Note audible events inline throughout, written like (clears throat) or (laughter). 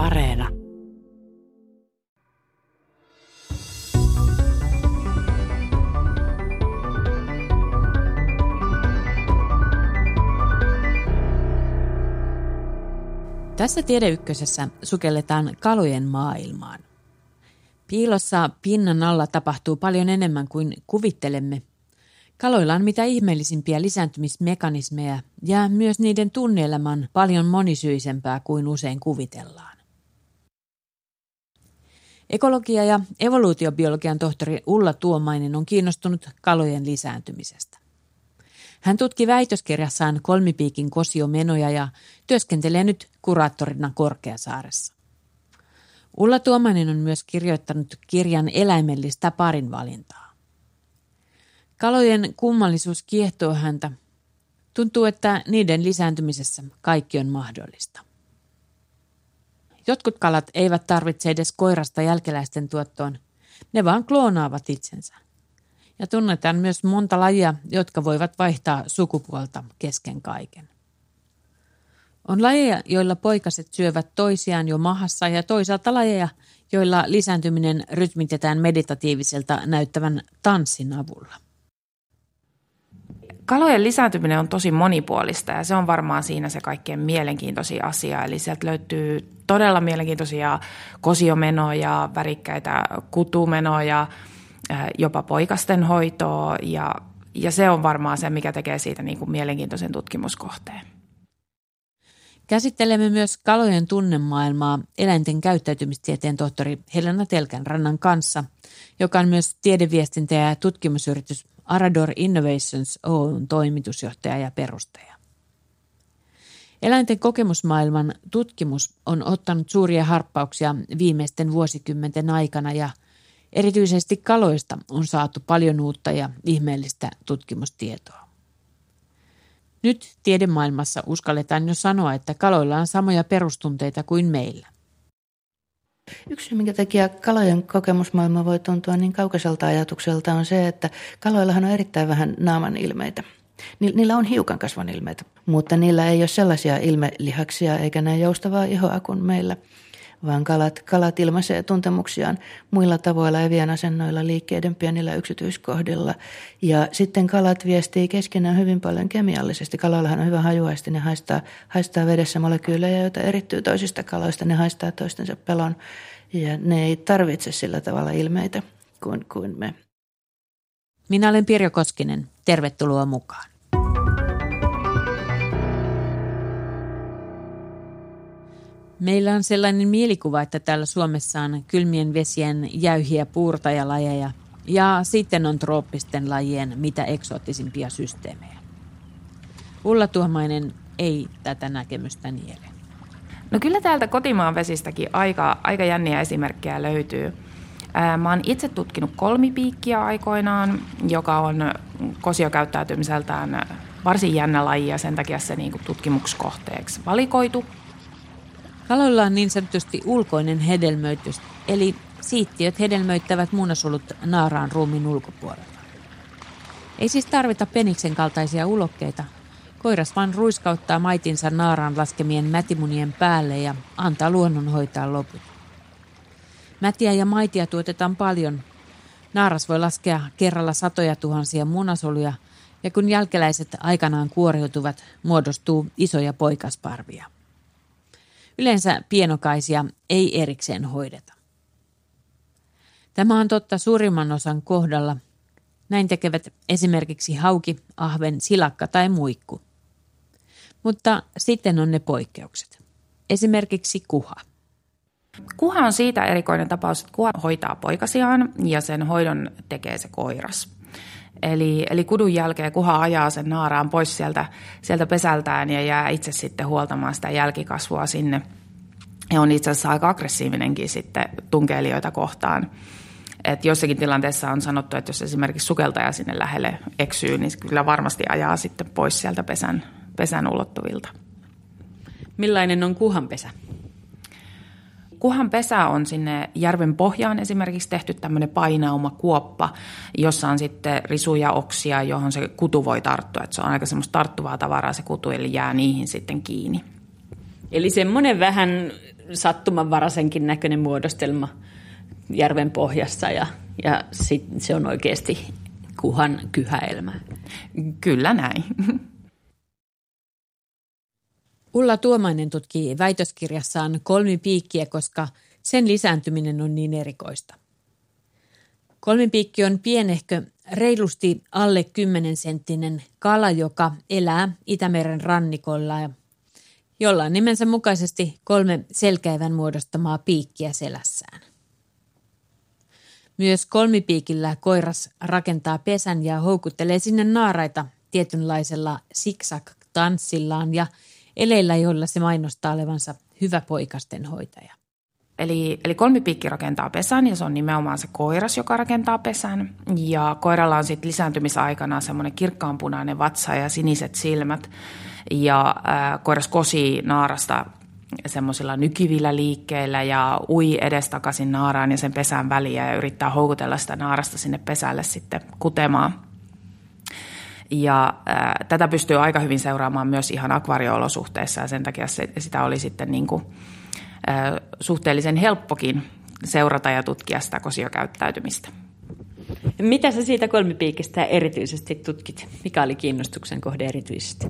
Areena. Tässä Tiedeykkösessä sukelletaan kalojen maailmaan. Piilossa pinnan alla tapahtuu paljon enemmän kuin kuvittelemme. Kaloilla on mitä ihmeellisimpiä lisääntymismekanismeja ja myös niiden tunneelämä on paljon monisyisempää kuin usein kuvitellaan. Ekologia- ja evoluutiobiologian tohtori Ulla Tuomainen on kiinnostunut kalojen lisääntymisestä. Hän tutki väitöskirjassaan kolmipiikin kosiomenoja ja työskentelee nyt kuraattorina Korkeasaaressa. Ulla Tuomainen on myös kirjoittanut kirjan eläimellistä parinvalintaa. Kalojen kummallisuus kiehtoo häntä. Tuntuu, että niiden lisääntymisessä kaikki on mahdollista. Jotkut kalat eivät tarvitse edes koirasta jälkeläisten tuottoon. Ne vaan kloonaavat itsensä. Ja tunnetaan myös monta lajia, jotka voivat vaihtaa sukupuolta kesken kaiken. On lajeja, joilla poikaset syövät toisiaan jo mahassa ja toisaalta lajeja, joilla lisääntyminen rytmitetään meditatiiviselta näyttävän tanssin avulla. Kalojen lisääntyminen on tosi monipuolista ja se on varmaan siinä se kaikkein mielenkiintoisin asia. Eli sieltä löytyy todella mielenkiintoisia kosiomenoja, värikkäitä kutumenoja, jopa poikasten hoitoa ja, ja se on varmaan se, mikä tekee siitä niin kuin mielenkiintoisen tutkimuskohteen. Käsittelemme myös kalojen tunnemaailmaa eläinten käyttäytymistieteen tohtori Helena Telkänrannan kanssa, joka on myös tiedeviestintä- ja tutkimusyritys Arador Innovations Oyn toimitusjohtaja ja perustaja. Eläinten kokemusmaailman tutkimus on ottanut suuria harppauksia viimeisten vuosikymmenten aikana ja erityisesti kaloista on saatu paljon uutta ja ihmeellistä tutkimustietoa. Nyt tiedemaailmassa uskalletaan jo sanoa, että kaloilla on samoja perustunteita kuin meillä. Yksi minkä takia kalojen kokemusmaailma voi tuntua niin kaukaiselta ajatukselta on se, että kaloillahan on erittäin vähän naaman ilmeitä. Niillä on hiukan kasvon ilmeitä, mutta niillä ei ole sellaisia ilmelihaksia eikä näin joustavaa ihoa kuin meillä – vaan kalat, kalat ilmaisee tuntemuksiaan muilla tavoilla evien asennoilla, liikkeiden pienillä yksityiskohdilla. Ja sitten kalat viestii keskenään hyvin paljon kemiallisesti. Kaloillahan on hyvä hajuaisti, ne haistaa, haistaa vedessä molekyylejä, joita erittyy toisista kaloista, ne haistaa toistensa pelon ja ne ei tarvitse sillä tavalla ilmeitä kuin, kuin me. Minä olen Pirjo Koskinen. Tervetuloa mukaan. Meillä on sellainen mielikuva, että täällä Suomessa on kylmien vesien jäyhiä puurtajalajeja ja sitten on trooppisten lajien mitä eksoottisimpia systeemejä. Ulla Tuomainen ei tätä näkemystä niele. No kyllä täältä kotimaan vesistäkin aika, aika jänniä esimerkkejä löytyy. Mä oon itse tutkinut kolmipiikkiä aikoinaan, joka on kosiokäyttäytymiseltään varsin jännä laji ja sen takia se niin tutkimuskohteeksi valikoitu – Kaloilla on niin sanotusti ulkoinen hedelmöitys, eli siittiöt hedelmöittävät munasolut naaraan ruumiin ulkopuolella. Ei siis tarvita peniksen kaltaisia ulokkeita. Koiras vain ruiskauttaa maitinsa naaraan laskemien mätimunien päälle ja antaa luonnon hoitaa loput. Mätiä ja maitia tuotetaan paljon. Naaras voi laskea kerralla satoja tuhansia munasoluja, ja kun jälkeläiset aikanaan kuoriutuvat, muodostuu isoja poikasparvia. Yleensä pienokaisia ei erikseen hoideta. Tämä on totta suurimman osan kohdalla. Näin tekevät esimerkiksi hauki, ahven, silakka tai muikku. Mutta sitten on ne poikkeukset. Esimerkiksi kuha. Kuha on siitä erikoinen tapaus, että kuha hoitaa poikasiaan ja sen hoidon tekee se koiras. Eli, eli kudun jälkeen kuha ajaa sen naaraan pois sieltä, sieltä pesältään ja jää itse sitten huoltamaan sitä jälkikasvua sinne. Ja on itse asiassa aika aggressiivinenkin sitten tunkeilijoita kohtaan. Et jossakin tilanteessa on sanottu, että jos esimerkiksi sukeltaja sinne lähelle eksyy, niin kyllä varmasti ajaa sitten pois sieltä pesän, pesän ulottuvilta. Millainen on kuhanpesä? Kuhan pesä on sinne järven pohjaan esimerkiksi tehty tämmöinen painauma kuoppa, jossa on sitten risuja, oksia, johon se kutu voi tarttua. Et se on aika semmoista tarttuvaa tavaraa se kutu, eli jää niihin sitten kiinni. Eli semmoinen vähän sattumanvaraisenkin näköinen muodostelma järven pohjassa ja, ja sit se on oikeasti kuhan kyhäelmä. Kyllä näin. Ulla Tuomainen tutkii väitöskirjassaan kolmipiikkiä, koska sen lisääntyminen on niin erikoista. Kolmipiikki on pienehkö, reilusti alle 10 senttinen kala, joka elää Itämeren rannikolla ja jolla on nimensä mukaisesti kolme selkäivän muodostamaa piikkiä selässään. Myös kolmipiikillä koiras rakentaa pesän ja houkuttelee sinne naaraita tietynlaisella zigzag-tanssillaan ja eleillä, joilla se mainostaa olevansa hyvä poikasten hoitaja. Eli, eli kolmipiikki rakentaa pesän ja se on nimenomaan se koiras, joka rakentaa pesän. Ja koiralla on sitten lisääntymisaikana semmoinen kirkkaanpunainen vatsa ja siniset silmät. Ja äh, koiras kosii naarasta semmoisilla nykivillä liikkeillä ja ui edestakaisin naaraan ja sen pesän väliä ja yrittää houkutella sitä naarasta sinne pesälle sitten kutemaan. Ja äh, tätä pystyy aika hyvin seuraamaan myös ihan akvaarioolosuhteissa ja sen takia se, sitä oli sitten niin kuin, äh, suhteellisen helppokin seurata ja tutkia sitä kosiokäyttäytymistä. Mitä sä siitä kolmipiikistä erityisesti tutkit? Mikä oli kiinnostuksen kohde erityisesti?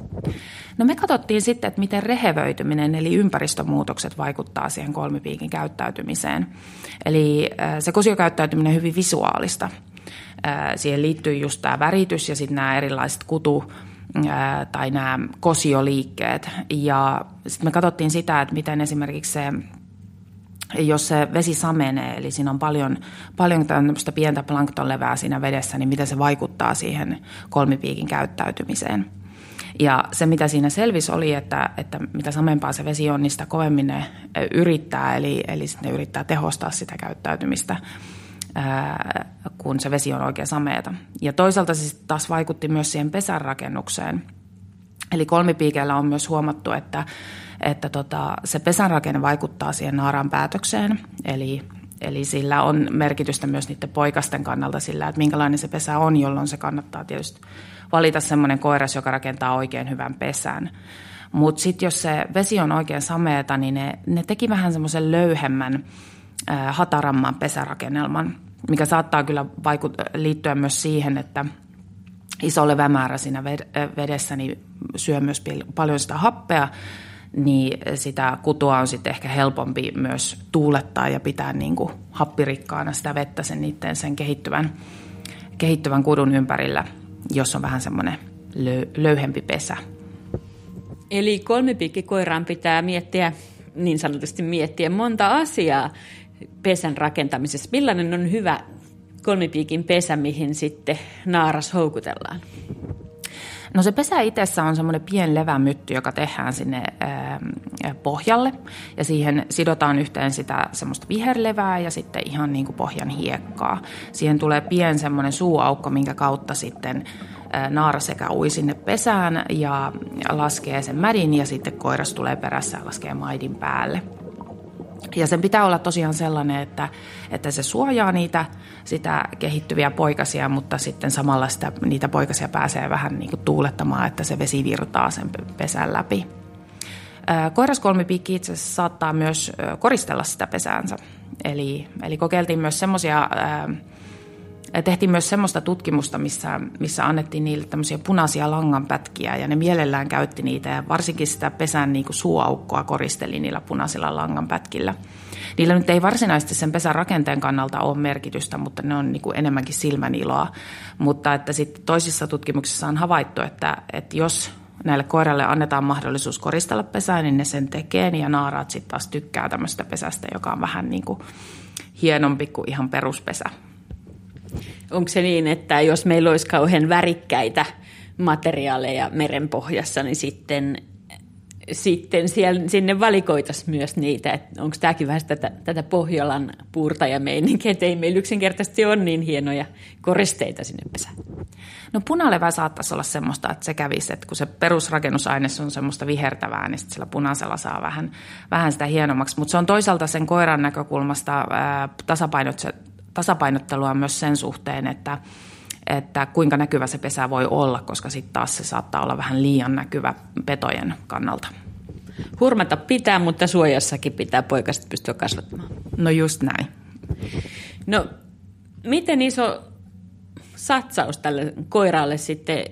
No me katsottiin sitten, että miten rehevöityminen eli ympäristömuutokset vaikuttaa siihen kolmipiikin käyttäytymiseen. Eli se kosiokäyttäytyminen on hyvin visuaalista. Siihen liittyy just tämä väritys ja sitten nämä erilaiset kutu, tai nämä kosioliikkeet. Ja sitten me katsottiin sitä, että miten esimerkiksi se jos se vesi samenee, eli siinä on paljon, paljon tämmöistä pientä planktonlevää siinä vedessä, niin miten se vaikuttaa siihen kolmipiikin käyttäytymiseen. Ja se, mitä siinä selvisi, oli, että, että mitä samempaa se vesi on, niin sitä kovemmin ne yrittää, eli, eli ne yrittää tehostaa sitä käyttäytymistä, kun se vesi on oikein sameeta. Ja toisaalta se taas vaikutti myös siihen pesän rakennukseen. Eli kolmipiikeillä on myös huomattu, että että tota, se pesänrakenne vaikuttaa siihen naaran päätökseen, eli Eli sillä on merkitystä myös niiden poikasten kannalta sillä, että minkälainen se pesä on, jolloin se kannattaa tietysti valita semmoinen koiras, joka rakentaa oikein hyvän pesän. Mutta sitten jos se vesi on oikein sameeta, niin ne, ne teki vähän semmoisen löyhemmän, hataramman pesärakennelman, mikä saattaa kyllä vaikut- liittyä myös siihen, että iso levämäärä siinä vedessä niin syö myös paljon sitä happea, niin sitä kutua on sitten ehkä helpompi myös tuulettaa ja pitää niin kuin happirikkaana sitä vettä sen niiden sen kehittyvän, kehittyvän kudun ympärillä, jos on vähän semmoinen löyhempi pesä. Eli kolmipiikkikoiraan pitää miettiä, niin sanotusti miettiä monta asiaa pesän rakentamisessa. Millainen on hyvä kolmipiikin pesä, mihin sitten naaras houkutellaan? No se pesä itsessä on semmoinen pien levämytty, joka tehdään sinne ää, pohjalle ja siihen sidotaan yhteen sitä semmoista viherlevää ja sitten ihan niin kuin pohjan hiekkaa. Siihen tulee pien semmoinen suuaukko, minkä kautta sitten naara sekä ui sinne pesään ja laskee sen mädin ja sitten koiras tulee perässä ja laskee maidin päälle. Ja sen pitää olla tosiaan sellainen, että, että se suojaa niitä sitä kehittyviä poikasia, mutta sitten samalla sitä, niitä poikasia pääsee vähän niin kuin tuulettamaan, että se vesi virtaa sen pesän läpi. Koiraskolmipiikki itse asiassa saattaa myös koristella sitä pesäänsä. Eli, eli kokeiltiin myös semmoisia tehtiin myös semmoista tutkimusta, missä, missä annettiin niille tämmöisiä punaisia langanpätkiä ja ne mielellään käytti niitä ja varsinkin sitä pesän niin kuin suuaukkoa koristeli niillä punaisilla langanpätkillä. Niillä nyt ei varsinaisesti sen pesän rakenteen kannalta ole merkitystä, mutta ne on niin kuin enemmänkin silmäniloa. Mutta että sitten toisissa tutkimuksissa on havaittu, että, että jos näille koiralle annetaan mahdollisuus koristella pesää, niin ne sen tekee ja naaraat sitten taas tykkää tämmöistä pesästä, joka on vähän niin kuin hienompi kuin ihan peruspesä. Onko se niin, että jos meillä olisi kauhean värikkäitä materiaaleja merenpohjassa, niin sitten, sitten siellä, sinne valikoitaisiin myös niitä. Onko tämäkin vähän tätä, tätä Pohjolan puurtajameininkiä, että ei meillä yksinkertaisesti ole niin hienoja koristeita sinne pesään? No punalevä saattaisi olla semmoista, että se kävisi, että kun se perusrakennusaines on semmoista vihertävää, niin sillä punaisella saa vähän, vähän sitä hienommaksi. Mutta se on toisaalta sen koiran näkökulmasta ää, tasapainottelua myös sen suhteen, että, että kuinka näkyvä se pesä voi olla, koska sitten taas se saattaa olla vähän liian näkyvä petojen kannalta. hurmata pitää, mutta suojassakin pitää poikaset pystyä kasvattamaan. No just näin. No, miten iso satsaus tälle koiraalle sitten,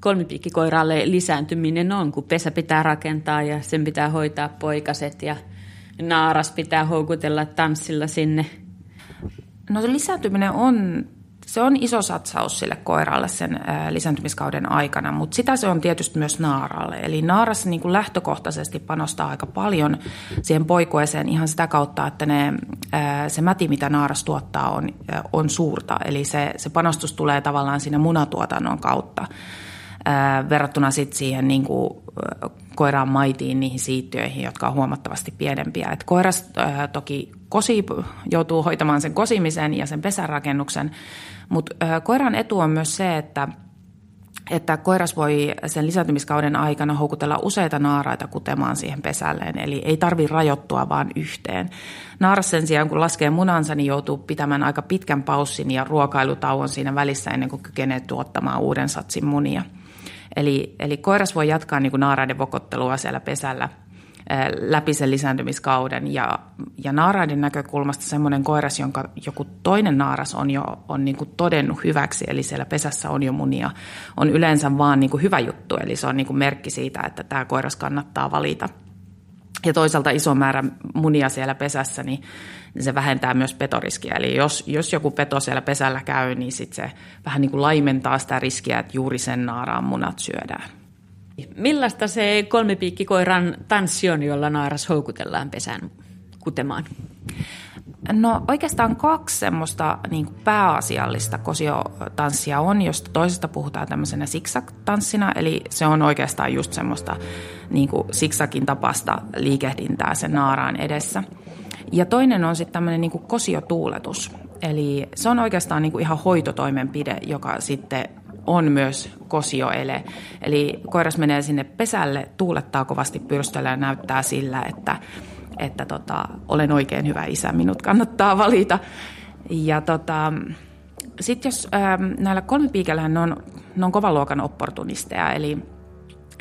kolmipiikkikoiraalle lisääntyminen on, kun pesä pitää rakentaa ja sen pitää hoitaa poikaset ja naaras pitää houkutella tanssilla sinne? No se lisääntyminen on se on iso satsaus sille koiralle sen lisääntymiskauden aikana, mutta sitä se on tietysti myös naaralle. Eli naaras niin kuin lähtökohtaisesti panostaa aika paljon siihen poikueeseen ihan sitä kautta, että ne, se mäti, mitä naaras tuottaa, on, on suurta. Eli se, se panostus tulee tavallaan siinä munatuotannon kautta verrattuna sitten siihen niin kuin, koiraan maitiin, niihin siittiöihin, jotka on huomattavasti pienempiä. Et koiras äh, toki kosi, joutuu hoitamaan sen kosimisen ja sen pesärakennuksen, mutta koiran etu on myös se, että että koiras voi sen lisääntymiskauden aikana houkutella useita naaraita kutemaan siihen pesälleen, eli ei tarvi rajoittua vaan yhteen. Naaras sen sijaan, kun laskee munansa, niin joutuu pitämään aika pitkän paussin ja ruokailutauon siinä välissä ennen kuin kykenee tuottamaan uuden satsin munia. Eli, eli koiras voi jatkaa niin kuin naaraiden vokottelua siellä pesällä – läpi sen lisääntymiskauden. Ja, ja naaraiden näkökulmasta semmoinen koiras, jonka joku toinen naaras on jo on niin kuin todennut hyväksi, eli siellä pesässä on jo munia, on yleensä vaan niin kuin hyvä juttu. Eli se on niin kuin merkki siitä, että tämä koiras kannattaa valita. Ja toisaalta iso määrä munia siellä pesässä, niin se vähentää myös petoriskiä. Eli jos, jos joku peto siellä pesällä käy, niin sit se vähän niin kuin laimentaa sitä riskiä, että juuri sen naaraan munat syödään. Millaista se kolmipiikkikoiran tanssi on, jolla naaras houkutellaan pesään kutemaan? No oikeastaan kaksi semmoista niin kuin pääasiallista kosiotanssia on, josta toisesta puhutaan tämmöisenä zigzag-tanssina, eli se on oikeastaan just semmoista niin kuin zigzagin tapasta liikehdintää sen naaraan edessä. Ja toinen on sitten tämmöinen niin kuin kosiotuuletus, eli se on oikeastaan niin kuin ihan hoitotoimenpide, joka sitten on myös kosioele. Eli koiras menee sinne pesälle, tuulettaa kovasti pyrstöllä ja näyttää sillä, että, että tota, olen oikein hyvä isä, minut kannattaa valita. Ja tota, sitten jos ää, näillä kolmipiikellähän ne on, ne on kovan luokan opportunisteja, eli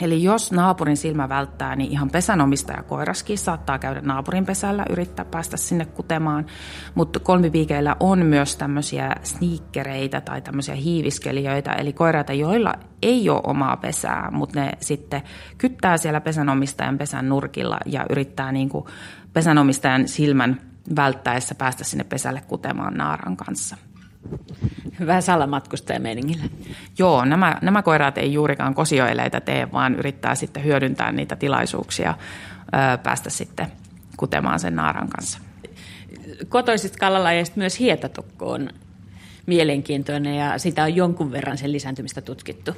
Eli jos naapurin silmä välttää, niin ihan pesänomistaja koiraskin saattaa käydä naapurin pesällä, yrittää päästä sinne kutemaan. Mutta kolmipiikeillä on myös tämmöisiä sniikkereitä tai tämmöisiä hiiviskelijöitä, eli koiraita, joilla ei ole omaa pesää, mutta ne sitten kyttää siellä pesänomistajan pesän nurkilla ja yrittää niin kuin pesänomistajan silmän välttäessä päästä sinne pesälle kutemaan naaran kanssa. Vähän salamatkustajameiningillä. Joo, nämä, nämä koiraat ei juurikaan kosioeleitä tee, vaan yrittää sitten hyödyntää niitä tilaisuuksia ö, päästä sitten kutemaan sen naaran kanssa. Kotoisista kalalajeista myös hietatokko on mielenkiintoinen ja sitä on jonkun verran sen lisääntymistä tutkittu.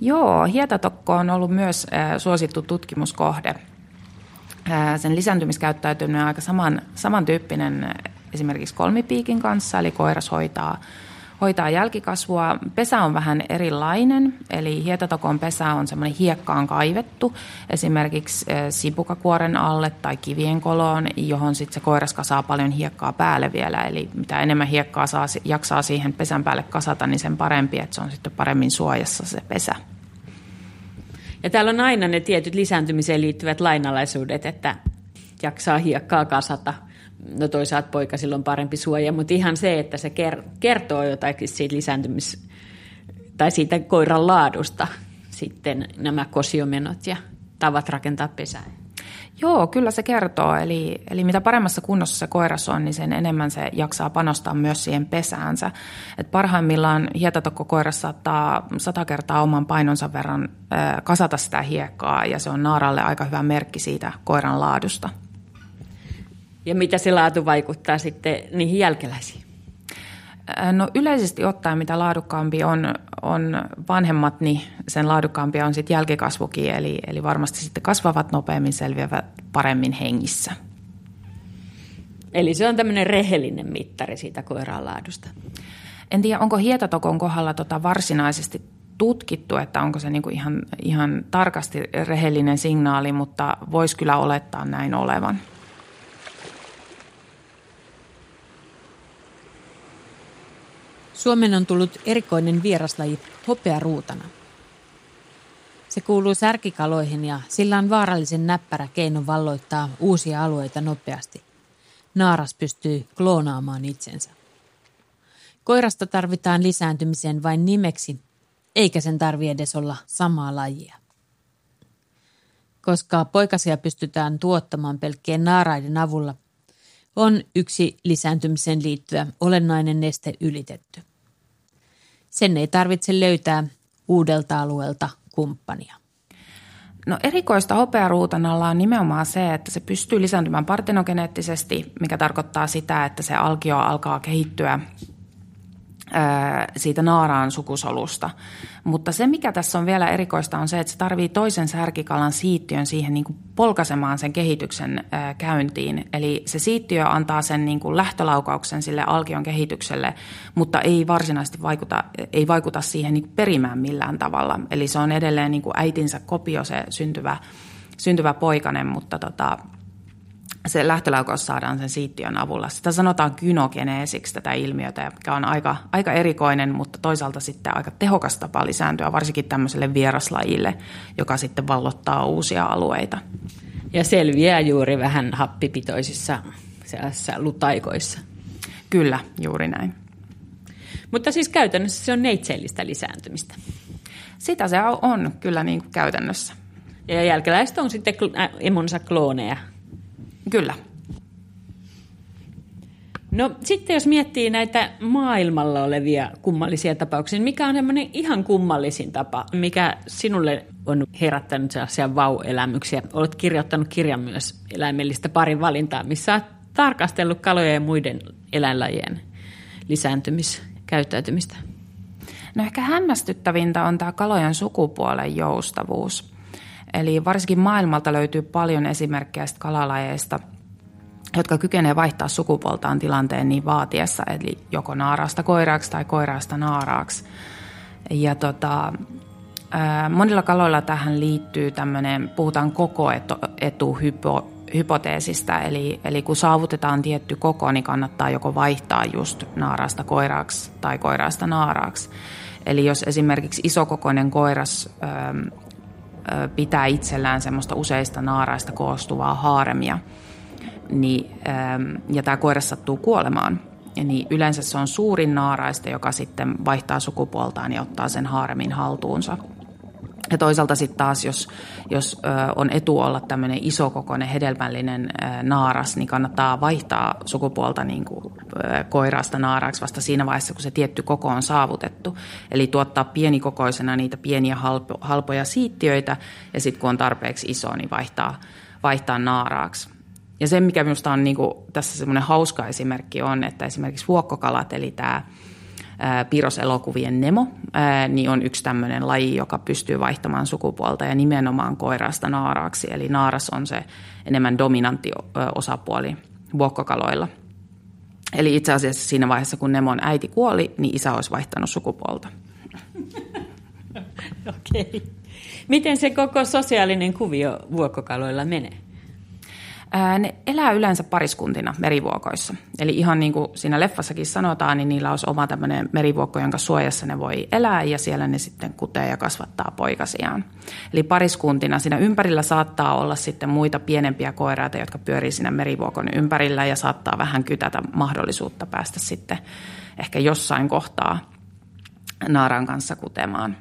Joo, hietatokko on ollut myös suosittu tutkimuskohde. Sen lisääntymiskäyttäytyminen on aika saman, samantyyppinen esimerkiksi kolmipiikin kanssa, eli koiras hoitaa, hoitaa jälkikasvua. Pesä on vähän erilainen, eli hietatokon pesä on semmoinen hiekkaan kaivettu, esimerkiksi eh, sipukakuoren alle tai kivien koloon, johon sitten se koiras kasaa paljon hiekkaa päälle vielä, eli mitä enemmän hiekkaa saa, jaksaa siihen pesän päälle kasata, niin sen parempi, että se on sitten paremmin suojassa se pesä. Ja täällä on aina ne tietyt lisääntymiseen liittyvät lainalaisuudet, että jaksaa hiekkaa kasata – no toisaalta poika silloin parempi suoja, mutta ihan se, että se kertoo jotakin siitä lisääntymis- tai siitä koiran laadusta sitten nämä kosiomenot ja tavat rakentaa pesää. Joo, kyllä se kertoo. Eli, eli mitä paremmassa kunnossa se koiras on, niin sen enemmän se jaksaa panostaa myös siihen pesäänsä. Et parhaimmillaan hietatokko koiras saattaa sata kertaa oman painonsa verran äh, kasata sitä hiekkaa, ja se on naaralle aika hyvä merkki siitä koiran laadusta. Ja mitä se laatu vaikuttaa sitten niihin jälkeläisiin? No yleisesti ottaen, mitä laadukkaampi on, on vanhemmat, niin sen laadukkaampi on sitten jälkikasvukin, eli, eli varmasti sitten kasvavat nopeammin, selviävät paremmin hengissä. Eli se on tämmöinen rehellinen mittari siitä koiraan laadusta. En tiedä, onko hietatokon kohdalla tota varsinaisesti tutkittu, että onko se niinku ihan, ihan tarkasti rehellinen signaali, mutta voisi kyllä olettaa näin olevan. Suomen on tullut erikoinen vieraslaji hopearuutana. Se kuuluu särkikaloihin ja sillä on vaarallisen näppärä keino valloittaa uusia alueita nopeasti. Naaras pystyy kloonaamaan itsensä. Koirasta tarvitaan lisääntymiseen vain nimeksi, eikä sen tarvi edes olla samaa lajia. Koska poikasia pystytään tuottamaan pelkkien naaraiden avulla, on yksi lisääntymiseen liittyvä olennainen neste ylitetty. Sen ei tarvitse löytää uudelta alueelta kumppania. No erikoista hopearuutanalla on nimenomaan se, että se pystyy lisääntymään partenogeneettisesti, mikä tarkoittaa sitä, että se alkio alkaa kehittyä siitä naaraan sukusolusta. Mutta se, mikä tässä on vielä erikoista, on se, että se tarvii toisen särkikalan siittiön siihen niin kuin polkasemaan sen kehityksen käyntiin. Eli se siittiö antaa sen niin kuin lähtölaukauksen sille alkion kehitykselle, mutta ei varsinaisesti vaikuta, ei vaikuta siihen niin perimään millään tavalla. Eli se on edelleen niin kuin äitinsä kopio, se syntyvä, syntyvä poikanen, mutta tota, se lähtölaukaus saadaan sen siittiön avulla. Sitä sanotaan kynogeneesiksi tätä ilmiötä, mikä on aika, aika erikoinen, mutta toisaalta sitten aika tehokas tapa lisääntyä, varsinkin tämmöiselle vieraslajille, joka sitten vallottaa uusia alueita. Ja selviää juuri vähän happipitoisissa lutaikoissa. Kyllä, juuri näin. Mutta siis käytännössä se on neitsellistä lisääntymistä. Sitä se on kyllä niin kuin käytännössä. Ja jälkeläiset on sitten emonsa klooneja Kyllä. No sitten jos miettii näitä maailmalla olevia kummallisia tapauksia, niin mikä on semmoinen ihan kummallisin tapa, mikä sinulle on herättänyt sellaisia vau-elämyksiä? Olet kirjoittanut kirjan myös eläimellistä parin valintaa, missä olet tarkastellut kalojen ja muiden eläinlajien lisääntymiskäyttäytymistä. No ehkä hämmästyttävintä on tämä kalojen sukupuolen joustavuus. Eli varsinkin maailmalta löytyy paljon esimerkkejä kalalajeista, jotka kykenevät vaihtaa sukupuoltaan tilanteen niin vaatiessa, eli joko naarasta koiraaksi tai koiraasta naaraaksi. Ja tota, monilla kaloilla tähän liittyy tämmöinen, puhutaan koko etu, hypo, hypoteesista, eli, eli kun saavutetaan tietty koko, niin kannattaa joko vaihtaa just naarasta koiraaksi tai koiraasta naaraaksi. Eli jos esimerkiksi isokokoinen koiras pitää itsellään semmoista useista naaraista koostuvaa haaremia, niin, ja tämä koira sattuu kuolemaan, niin yleensä se on suurin naaraista, joka sitten vaihtaa sukupuoltaan ja ottaa sen haaremin haltuunsa. Ja toisaalta sitten taas, jos, jos on etu olla tämmöinen isokokoinen hedelmällinen naaras, niin kannattaa vaihtaa sukupuolta niin kuin koiraasta naaraksi vasta siinä vaiheessa, kun se tietty koko on saavutettu. Eli tuottaa pienikokoisena niitä pieniä halpo, halpoja siittiöitä ja sitten kun on tarpeeksi iso, niin vaihtaa, vaihtaa naaraaksi. Ja se, mikä minusta on niin kuin, tässä semmoinen hauska esimerkki on, että esimerkiksi vuokkokalat, eli tämä piirroselokuvien Nemo, niin on yksi tämmöinen laji, joka pystyy vaihtamaan sukupuolta ja nimenomaan koirasta naaraaksi. Eli naaras on se enemmän dominantti osapuoli vuokkokaloilla. Eli itse asiassa siinä vaiheessa, kun Nemon äiti kuoli, niin isä olisi vaihtanut sukupuolta. (laughs) Okei. Okay. Miten se koko sosiaalinen kuvio vuokkokaloilla menee? Ne elää yleensä pariskuntina merivuokoissa. Eli ihan niin kuin siinä leffassakin sanotaan, niin niillä olisi oma tämmöinen merivuokko, jonka suojassa ne voi elää ja siellä ne sitten kutee ja kasvattaa poikasiaan. Eli pariskuntina siinä ympärillä saattaa olla sitten muita pienempiä koiraita, jotka pyörii siinä merivuokon ympärillä ja saattaa vähän kytätä mahdollisuutta päästä sitten ehkä jossain kohtaa naaran kanssa kutemaan.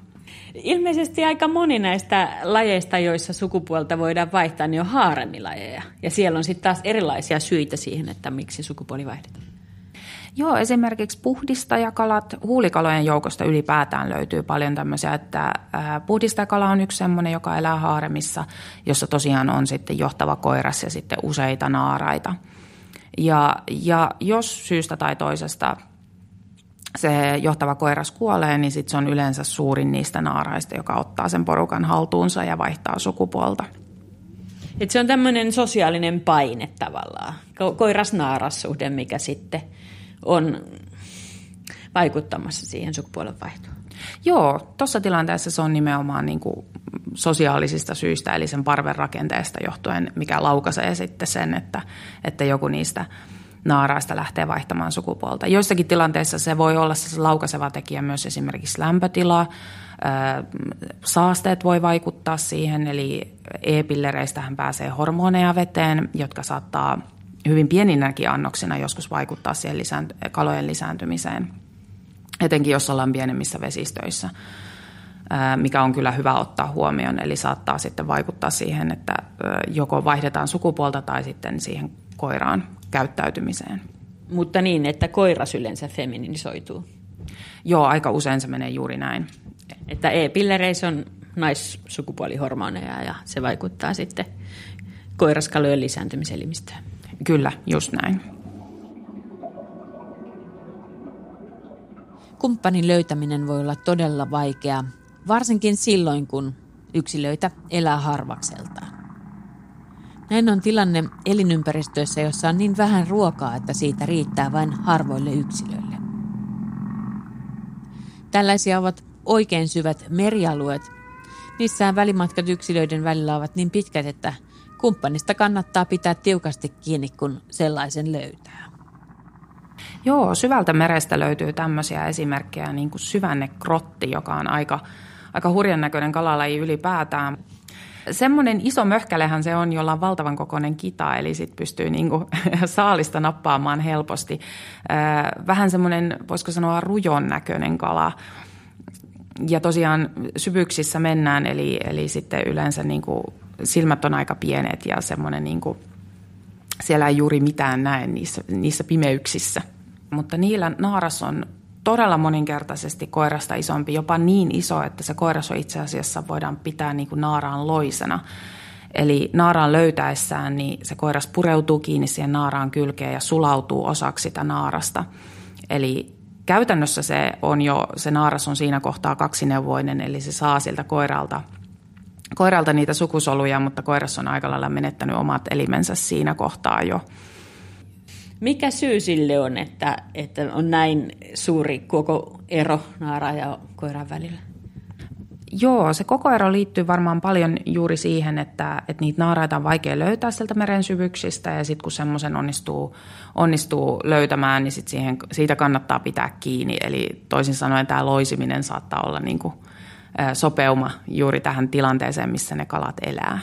Ilmeisesti aika moni näistä lajeista, joissa sukupuolta voidaan vaihtaa, niin on haaremilajeja. Ja siellä on sitten taas erilaisia syitä siihen, että miksi sukupuoli vaihdetaan. Joo, esimerkiksi puhdistajakalat, huulikalojen joukosta ylipäätään löytyy paljon tämmöisiä, että puhdistajakala on yksi semmoinen, joka elää haaremissa, jossa tosiaan on sitten johtava koiras ja sitten useita naaraita. Ja, ja jos syystä tai toisesta se johtava koiras kuolee, niin sit se on yleensä suurin niistä naaraista, joka ottaa sen porukan haltuunsa ja vaihtaa sukupuolta. Et se on tämmöinen sosiaalinen paine tavallaan, koiras-naaras-suhde, mikä sitten on vaikuttamassa siihen sukupuolen vaihtoon. Joo, tuossa tilanteessa se on nimenomaan niin kuin sosiaalisista syistä, eli sen parven rakenteesta johtuen, mikä laukaisee sitten sen, että, että joku niistä naaraista lähtee vaihtamaan sukupuolta. Joissakin tilanteissa se voi olla se laukaseva tekijä myös esimerkiksi lämpötila, saasteet voi vaikuttaa siihen, eli e-pillereistähän pääsee hormoneja veteen, jotka saattaa hyvin pieninäkin annoksina joskus vaikuttaa siihen lisäänt- kalojen lisääntymiseen, etenkin jos ollaan pienemmissä vesistöissä, mikä on kyllä hyvä ottaa huomioon. Eli saattaa sitten vaikuttaa siihen, että joko vaihdetaan sukupuolta tai sitten siihen koiraan käyttäytymiseen. Mutta niin, että koiras yleensä femininisoituu. Joo, aika usein se menee juuri näin. Että e-pillereissä on naissukupuolihormoneja ja se vaikuttaa sitten koiraskalojen lisääntymiselimistöön. Kyllä, just näin. Kumppanin löytäminen voi olla todella vaikeaa, varsinkin silloin, kun yksilöitä elää harvakseltaan. Näin on tilanne elinympäristöissä, jossa on niin vähän ruokaa, että siitä riittää vain harvoille yksilöille. Tällaisia ovat oikein syvät merialueet. Niissä välimatkat yksilöiden välillä ovat niin pitkät, että kumppanista kannattaa pitää tiukasti kiinni, kun sellaisen löytää. Joo, syvältä merestä löytyy tämmöisiä esimerkkejä, niin kuin syvännekrotti, joka on aika, aika hurjan näköinen kalalaji ylipäätään. Semmoinen iso möhkälehän se on, jolla on valtavan kokoinen kita, eli sitten pystyy niinku (laughs) saalista nappaamaan helposti. Vähän semmoinen, voisiko sanoa, rujon näköinen kala. Ja tosiaan syvyyksissä mennään, eli, eli sitten yleensä niinku silmät on aika pienet ja semmoinen niinku, siellä ei juuri mitään näe niissä, niissä pimeyksissä. Mutta niillä naaras on todella moninkertaisesti koirasta isompi, jopa niin iso, että se koiras on itse asiassa voidaan pitää niin kuin naaraan loisena. Eli naaraan löytäessään niin se koiras pureutuu kiinni siihen naaraan kylkeen ja sulautuu osaksi sitä naarasta. Eli käytännössä se on jo, se naaras on siinä kohtaa kaksineuvoinen, eli se saa siltä koiralta, koiralta niitä sukusoluja, mutta koiras on aika lailla menettänyt omat elimensä siinä kohtaa jo. Mikä syy sille on, että, että on näin suuri koko ero naara ja koiran välillä? Joo, se koko ero liittyy varmaan paljon juuri siihen, että, että niitä naaraita on vaikea löytää sieltä meren syvyyksistä ja sitten kun semmoisen onnistuu, onnistuu löytämään, niin sit siihen, siitä kannattaa pitää kiinni. Eli toisin sanoen tämä loisiminen saattaa olla niin kuin, sopeuma juuri tähän tilanteeseen, missä ne kalat elää.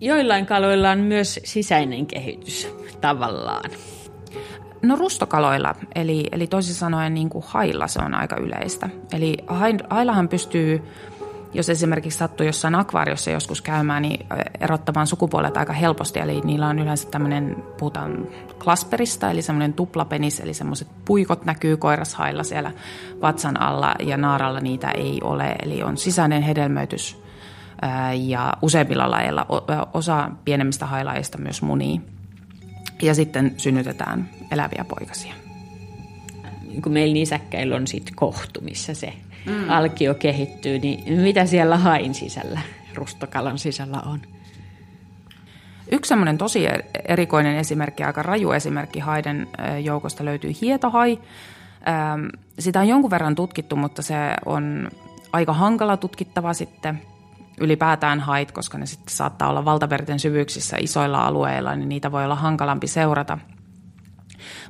Joillain kaloilla on myös sisäinen kehitys tavallaan. No rustokaloilla, eli, eli toisin sanoen niin kuin hailla se on aika yleistä. Eli haillahan pystyy, jos esimerkiksi sattuu jossain akvaariossa joskus käymään, niin erottamaan sukupuolet aika helposti. Eli niillä on yleensä tämmöinen, puhutaan klasperista, eli semmoinen tuplapenis, eli semmoiset puikot näkyy koirashailla siellä vatsan alla ja naaralla niitä ei ole. Eli on sisäinen hedelmöitys ja useimmilla lajeilla osa pienemmistä hailaajista myös munii. Ja sitten synnytetään eläviä poikasia. Niin kun meillä nisäkkäillä on sitten kohtu, missä se mm. alkio kehittyy, niin mitä siellä hain sisällä, rustokalan sisällä on? Yksi semmoinen tosi erikoinen esimerkki, aika raju esimerkki haiden joukosta löytyy hietohai. Sitä on jonkun verran tutkittu, mutta se on aika hankala tutkittava sitten – ylipäätään hait, koska ne sitten saattaa olla valtaverten syvyyksissä isoilla alueilla, niin niitä voi olla hankalampi seurata.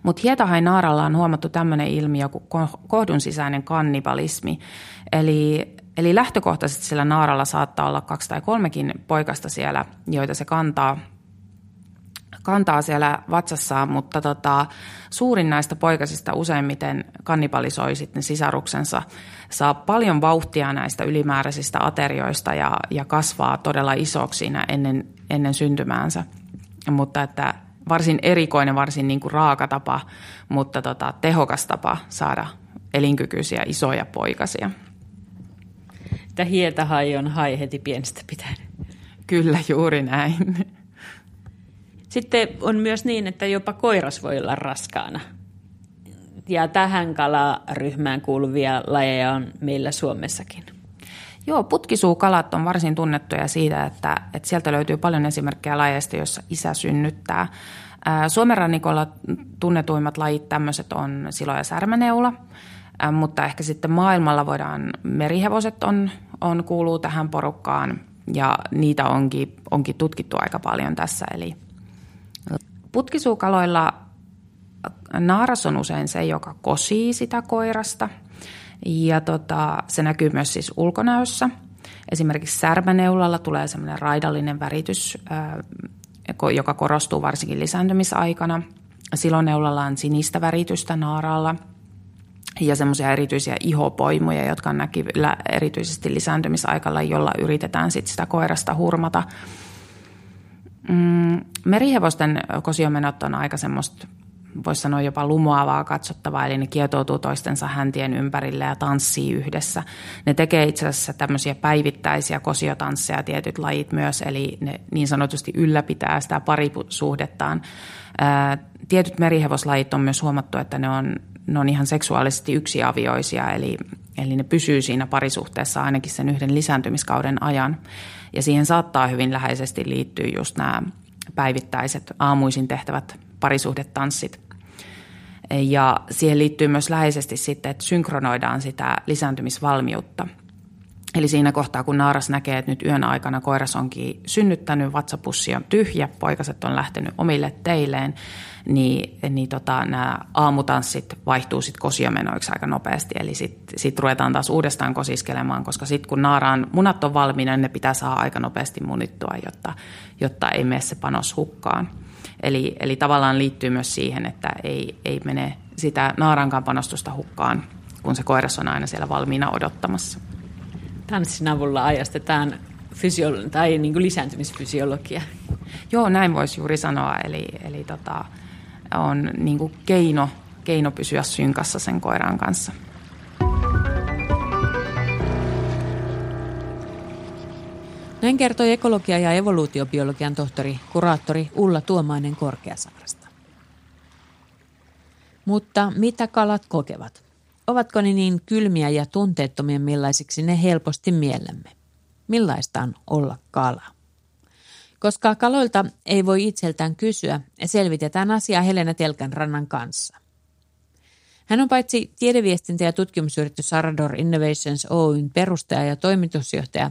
Mutta hietahainaaralla on huomattu tämmöinen ilmiö kuin kohdun sisäinen kannibalismi. Eli, eli lähtökohtaisesti sillä naaralla saattaa olla kaksi tai kolmekin poikasta siellä, joita se kantaa – kantaa siellä vatsassaan, mutta tota, suurin näistä poikasista useimmiten kannibalisoi sitten sisaruksensa, saa paljon vauhtia näistä ylimääräisistä aterioista ja, ja kasvaa todella isoksi siinä ennen, ennen syntymäänsä. Mutta että varsin erikoinen, varsin niin kuin raaka tapa, mutta tota, tehokas tapa saada elinkykyisiä isoja poikasia. Tämä hietahai on hai heti pienestä pitäen. Kyllä, juuri näin. Sitten on myös niin, että jopa koiras voi olla raskaana. Ja tähän kalaryhmään kuuluvia lajeja on meillä Suomessakin. Joo, putkisuukalat on varsin tunnettuja siitä, että, että sieltä löytyy paljon esimerkkejä lajeista, joissa isä synnyttää. Suomen rannikolla tunnetuimmat lajit tämmöiset on silo ja särmäneula, mutta ehkä sitten maailmalla voidaan, merihevoset on, on kuuluu tähän porukkaan ja niitä onkin, onkin tutkittu aika paljon tässä. Eli Putkisuukaloilla naaras on usein se, joka kosii sitä koirasta ja tota, se näkyy myös siis ulkonäössä. Esimerkiksi särmäneulalla tulee semmoinen raidallinen väritys, joka korostuu varsinkin lisääntymisaikana. Siloneulalla on sinistä väritystä naaralla ja semmoisia erityisiä ihopoimuja, jotka on näkyvillä erityisesti lisääntymisaikalla, jolla yritetään sit sitä koirasta hurmata. Mm, merihevosten kosiomenot on aika semmoista voisi sanoa jopa lumoavaa katsottavaa, eli ne kietoutuu toistensa häntien ympärille ja tanssii yhdessä. Ne tekee itse asiassa tämmöisiä päivittäisiä kosiotansseja tietyt lajit myös, eli ne niin sanotusti ylläpitää sitä parisuhdettaan. Tietyt merihevoslajit on myös huomattu, että ne on, ne on ihan seksuaalisesti yksiavioisia, eli, eli ne pysyy siinä parisuhteessa ainakin sen yhden lisääntymiskauden ajan. Ja siihen saattaa hyvin läheisesti liittyä just nämä päivittäiset aamuisin tehtävät parisuhdetanssit. Ja siihen liittyy myös läheisesti sitten, että synkronoidaan sitä lisääntymisvalmiutta. Eli siinä kohtaa, kun naaras näkee, että nyt yön aikana koiras onkin synnyttänyt, vatsapussi on tyhjä, poikaset on lähtenyt omille teilleen, niin, niin tota, nämä aamutanssit vaihtuu sitten kosiomenoiksi aika nopeasti. Eli sitten sit ruvetaan taas uudestaan kosiskelemaan, koska sitten kun naaraan munat on valmiina, niin ne pitää saada aika nopeasti munittua, jotta, jotta ei mene se panos hukkaan. Eli, eli tavallaan liittyy myös siihen, että ei, ei mene sitä naarankaan panostusta hukkaan, kun se koiras on aina siellä valmiina odottamassa. Tanssin avulla ajastetaan fysiolo- tai niin kuin lisääntymisfysiologia. Joo, näin voisi juuri sanoa. Eli, eli tota, on niin kuin keino, keino pysyä synkassa sen koiran kanssa. Näin kertoi ekologia- ja evoluutiobiologian tohtori, kuraattori Ulla Tuomainen Korkeasaaresta. Mutta mitä kalat kokevat? Ovatko ne niin kylmiä ja tunteettomia millaisiksi ne helposti mielemme? Millaista on olla kala? Koska kaloilta ei voi itseltään kysyä, selvitetään asiaa Helena Telkänrannan kanssa. Hän on paitsi tiedeviestintä- ja tutkimusyritys Sarador Innovations Oyn perustaja ja toimitusjohtaja,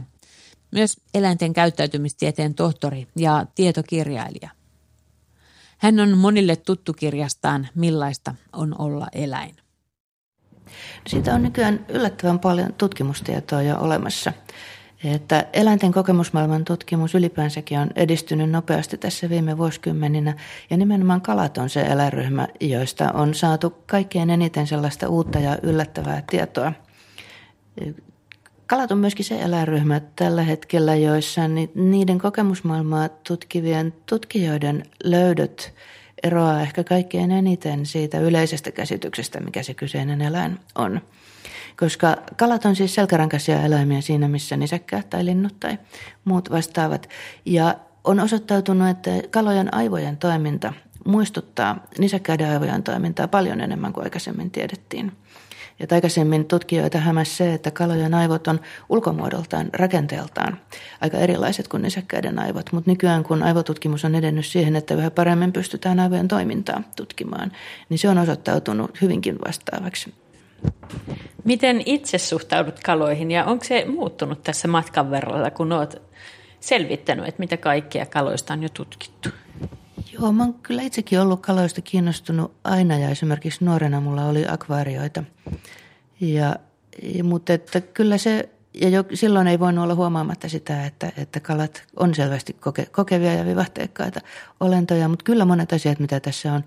myös eläinten käyttäytymistieteen tohtori ja tietokirjailija. Hän on monille tuttu kirjastaan Millaista on olla eläin. Siitä on nykyään yllättävän paljon tutkimustietoa jo olemassa. Että eläinten kokemusmaailman tutkimus ylipäänsäkin on edistynyt nopeasti tässä viime vuosikymmeninä. Ja nimenomaan kalat on se eläinryhmä, joista on saatu kaikkein eniten sellaista uutta ja yllättävää tietoa. Kalat on myöskin se eläinryhmä tällä hetkellä, joissa niiden kokemusmaailmaa tutkivien tutkijoiden löydöt eroaa ehkä kaikkein eniten siitä yleisestä käsityksestä, mikä se kyseinen eläin on. Koska kalat on siis selkärankaisia eläimiä siinä, missä nisäkkäät tai linnut tai muut vastaavat. Ja on osoittautunut, että kalojen aivojen toiminta muistuttaa nisäkkäiden aivojen toimintaa paljon enemmän kuin aikaisemmin tiedettiin. Ja aikaisemmin tutkijoita hämäsi se, että kalojen aivot on ulkomuodoltaan, rakenteeltaan aika erilaiset kuin nisäkkäiden aivot. Mutta nykyään kun aivotutkimus on edennyt siihen, että yhä paremmin pystytään aivojen toimintaa tutkimaan, niin se on osoittautunut hyvinkin vastaavaksi. Miten itse suhtaudut kaloihin ja onko se muuttunut tässä matkan verralla, kun olet selvittänyt, että mitä kaikkea kaloista on jo tutkittu? Joo, mä oon kyllä itsekin ollut kaloista kiinnostunut aina ja esimerkiksi nuorena mulla oli akvaarioita. Ja, ja, mutta että kyllä se, ja jo, silloin ei voinut olla huomaamatta sitä, että, että kalat on selvästi koke, kokevia ja vivahteikkaita olentoja, mutta kyllä monet asiat, mitä tässä on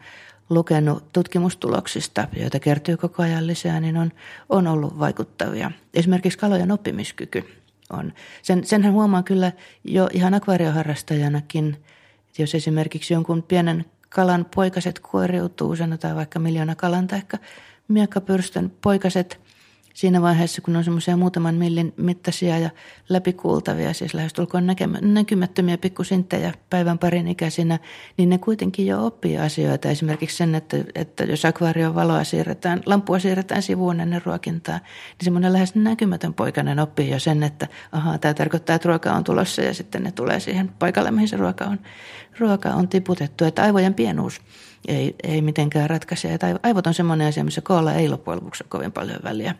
lukenut tutkimustuloksista, joita kertyy koko ajan lisää, niin on, on ollut vaikuttavia. Esimerkiksi kalojen oppimiskyky on. Sen, senhän huomaa kyllä jo ihan akvaarioharrastajanakin – jos esimerkiksi jonkun pienen kalan poikaset kuoriutuu, sanotaan vaikka miljoona kalan tai miekkapyrstön poikaset – siinä vaiheessa, kun on semmoisia muutaman millin mittaisia ja läpikuultavia, siis lähestulkoon näkymättömiä pikkusinttejä päivän parin ikäisinä, niin ne kuitenkin jo oppii asioita. Esimerkiksi sen, että, että jos akvaarion valoa siirretään, lampua siirretään sivuun ennen ruokintaa, niin semmoinen lähes näkymätön poikainen oppii jo sen, että ahaa, tämä tarkoittaa, että ruoka on tulossa ja sitten ne tulee siihen paikalle, mihin se ruoka on, ruoka on tiputettu. Että aivojen pienuus ei, ei mitenkään ratkaise. Että aivot on semmoinen asia, missä koolla ei loppujen lopuksi ole kovin paljon väliä.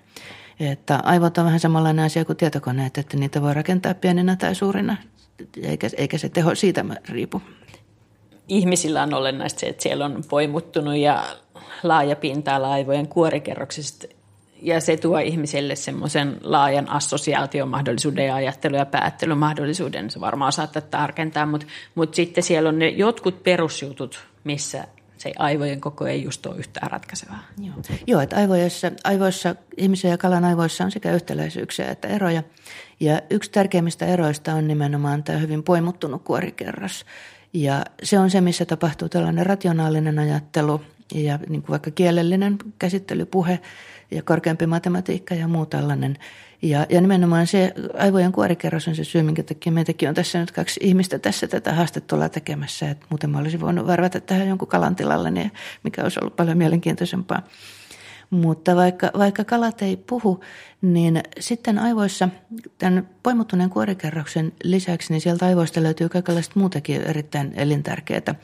Että aivot on vähän samanlainen asia kuin tietokoneet, että niitä voi rakentaa pieninä tai suurina, eikä, eikä se teho siitä riipu. ihmisillä on olennaista se, että siellä on poimuttunut ja laaja pinta aivojen kuorikerroksista ja se tuo ihmiselle semmoisen laajan assosiaatiomahdollisuuden ja ajattelu- ja päättelymahdollisuuden. Se varmaan saattaa tarkentaa, mutta, mutta sitten siellä on ne jotkut perusjutut, missä se aivojen koko ei just ole yhtään ratkaisevaa. Joo, Joo että aivoissa, aivoissa, ihmisen ja kalan aivoissa on sekä yhtäläisyyksiä että eroja. Ja yksi tärkeimmistä eroista on nimenomaan tämä hyvin poimuttunut kuorikerros. Ja se on se, missä tapahtuu tällainen rationaalinen ajattelu ja niin kuin vaikka kielellinen käsittelypuhe ja korkeampi matematiikka ja muu tällainen. Ja, ja nimenomaan se aivojen kuorikerros on se syy, minkä takia meitäkin on tässä nyt kaksi ihmistä tässä tätä haastettua tekemässä. Että muuten mä olisin voinut varvata tähän jonkun kalan tilalle, niin mikä olisi ollut paljon mielenkiintoisempaa. Mutta vaikka, vaikka kalat ei puhu, niin sitten aivoissa tämän poimuttuneen kuorikerroksen lisäksi, niin sieltä aivoista löytyy kaikenlaista muutakin erittäin elintärkeää,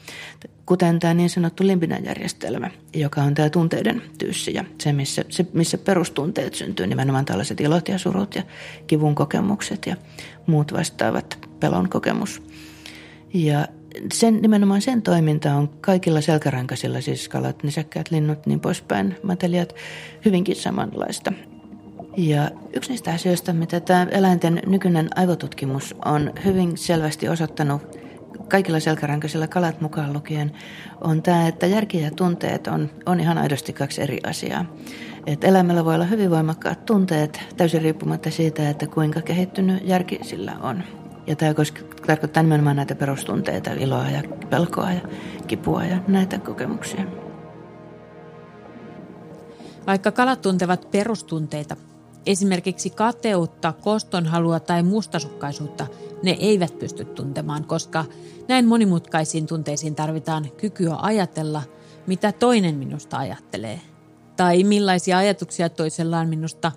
kuten tämä niin sanottu limbinen järjestelmä, joka on tämä tunteiden tyyssi ja se missä, se, missä perustunteet syntyy, nimenomaan tällaiset ilot ja surut ja kivun kokemukset ja muut vastaavat pelon kokemus. Ja sen, nimenomaan sen toiminta on kaikilla selkärankaisilla, siis kalat, nisäkkäät, linnut, niin poispäin, matelijat, hyvinkin samanlaista. Ja yksi niistä asioista, mitä tämä eläinten nykyinen aivotutkimus on hyvin selvästi osoittanut kaikilla selkärankaisilla kalat mukaan lukien, on tämä, että järki ja tunteet on, on ihan aidosti kaksi eri asiaa. Et eläimellä voi olla hyvin voimakkaat tunteet täysin riippumatta siitä, että kuinka kehittynyt järki sillä on. Ja tämä tarkoittaa nimenomaan näitä perustunteita, iloa ja pelkoa ja kipua ja näitä kokemuksia. Vaikka kalat tuntevat perustunteita, esimerkiksi kateutta, kostonhalua tai mustasukkaisuutta, ne eivät pysty tuntemaan, koska näin monimutkaisiin tunteisiin tarvitaan kykyä ajatella, mitä toinen minusta ajattelee, tai millaisia ajatuksia toisella on minusta